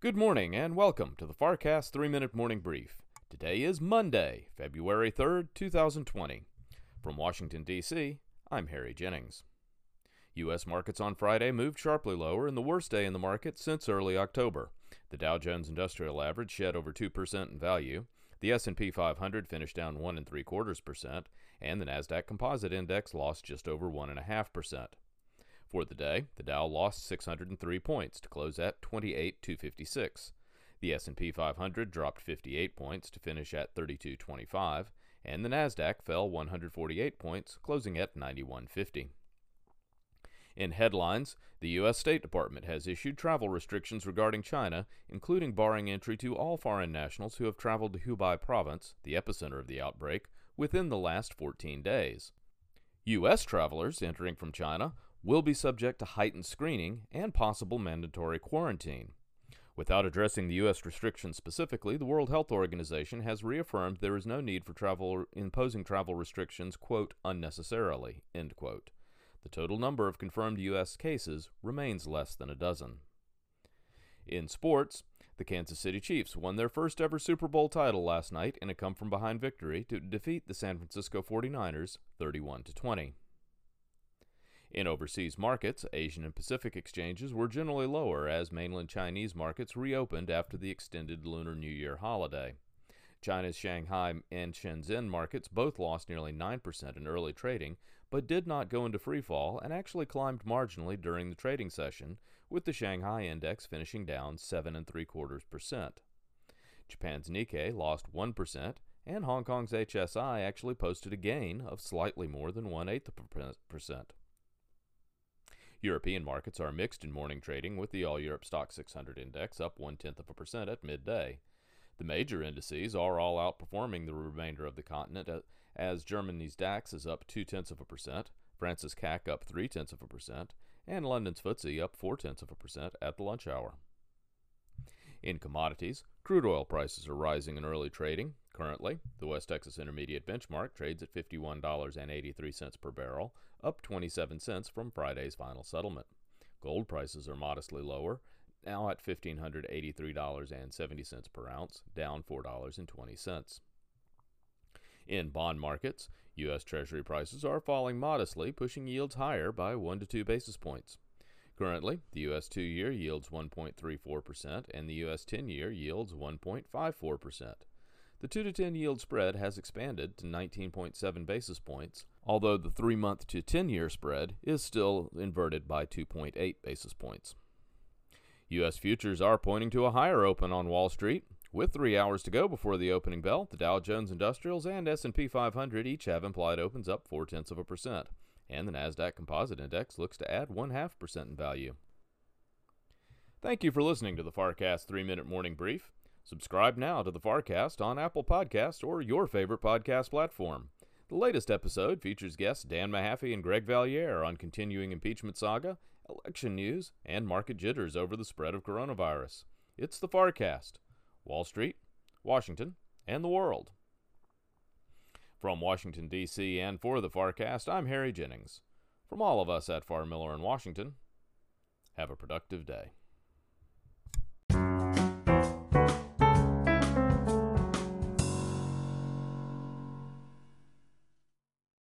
Good morning and welcome to the FarrCast 3 Minute Morning Brief. Today is Monday, February 3rd, 2020. From Washington, D.C., I'm Harry Jennings. U.S. markets on Friday moved sharply lower in the worst day in the market since early October. The Dow Jones Industrial Average shed over 2% in value. The S&P 500 finished down 1 and 3 quarters percent, and the Nasdaq Composite Index lost just over 1.5 percent. For the day, the Dow lost 603 points to close at 28,256. The S&P 500 dropped 58 points to finish at 3225, and the Nasdaq fell 148 points, closing at 9150. In headlines, the U.S. State Department has issued travel restrictions regarding China, including barring entry to all foreign nationals who have traveled to Hubei province, the epicenter of the outbreak, within the last 14 days. U.S. travelers entering from China will be subject to heightened screening and possible mandatory quarantine. Without addressing the U.S. restrictions specifically, the World Health Organization has reaffirmed there is no need for travel imposing travel restrictions, quote, unnecessarily, end quote. The total number of confirmed U.S. cases remains less than a dozen. In sports, the Kansas City Chiefs won their first ever Super Bowl title last night in a come from behind victory to defeat the San Francisco 49ers 31 20. In overseas markets, Asian and Pacific exchanges were generally lower as mainland Chinese markets reopened after the extended Lunar New Year holiday. China's Shanghai and Shenzhen markets both lost nearly 9% in early trading, but did not go into free fall and actually climbed marginally during the trading session, with the Shanghai index finishing down 7 and 3 quarters percent. Japan's Nikkei lost 1%, and Hong Kong's HSI actually posted a gain of slightly more than 1 8 percent. European markets are mixed in morning trading, with the All Europe Stoxx 600 index up one tenth of a percent at midday. The major indices are all outperforming the remainder of the continent, as Germany's DAX is up two tenths of a percent, France's CAC up three tenths of a percent, and London's FTSE up four tenths of a percent at the lunch hour. In commodities, crude oil prices are rising in early trading. Currently, the West Texas Intermediate benchmark trades at $51.83 per barrel, up 27 cents from Friday's final settlement. Gold prices are modestly lower, now at $1,583.70 per ounce, down $4.20. In bond markets, U.S. Treasury prices are falling modestly, pushing yields higher by 1 to 2 basis points. Currently, the U.S. 2 year yields 1.34%, and the U.S. 10 year yields 1.54%. The 2 to 10 yield spread has expanded to 19.7 basis points, although the 3 month to 10 year spread is still inverted by 2.8 basis points. U.S. futures are pointing to a higher open on Wall Street. With 3 hours to go before the opening bell, the Dow Jones Industrials and S&P 500 each have implied opens up 4 tenths of a percent, and the Nasdaq Composite Index looks to add one half percent in value. Thank you for listening to the FarrCast 3-Minute Morning Brief. Subscribe now to the FarrCast on Apple Podcast or your favorite podcast platform. The latest episode features guests Dan Mahaffee and Greg Valliere on continuing impeachment saga, election news, and market jitters over the spread of coronavirus. It's the FarrCast. Wall Street, Washington, and the world. From Washington, D.C., and for the FarrCast, I'm Harry Jennings. From all of us at Farr Miller in Washington, have a productive day.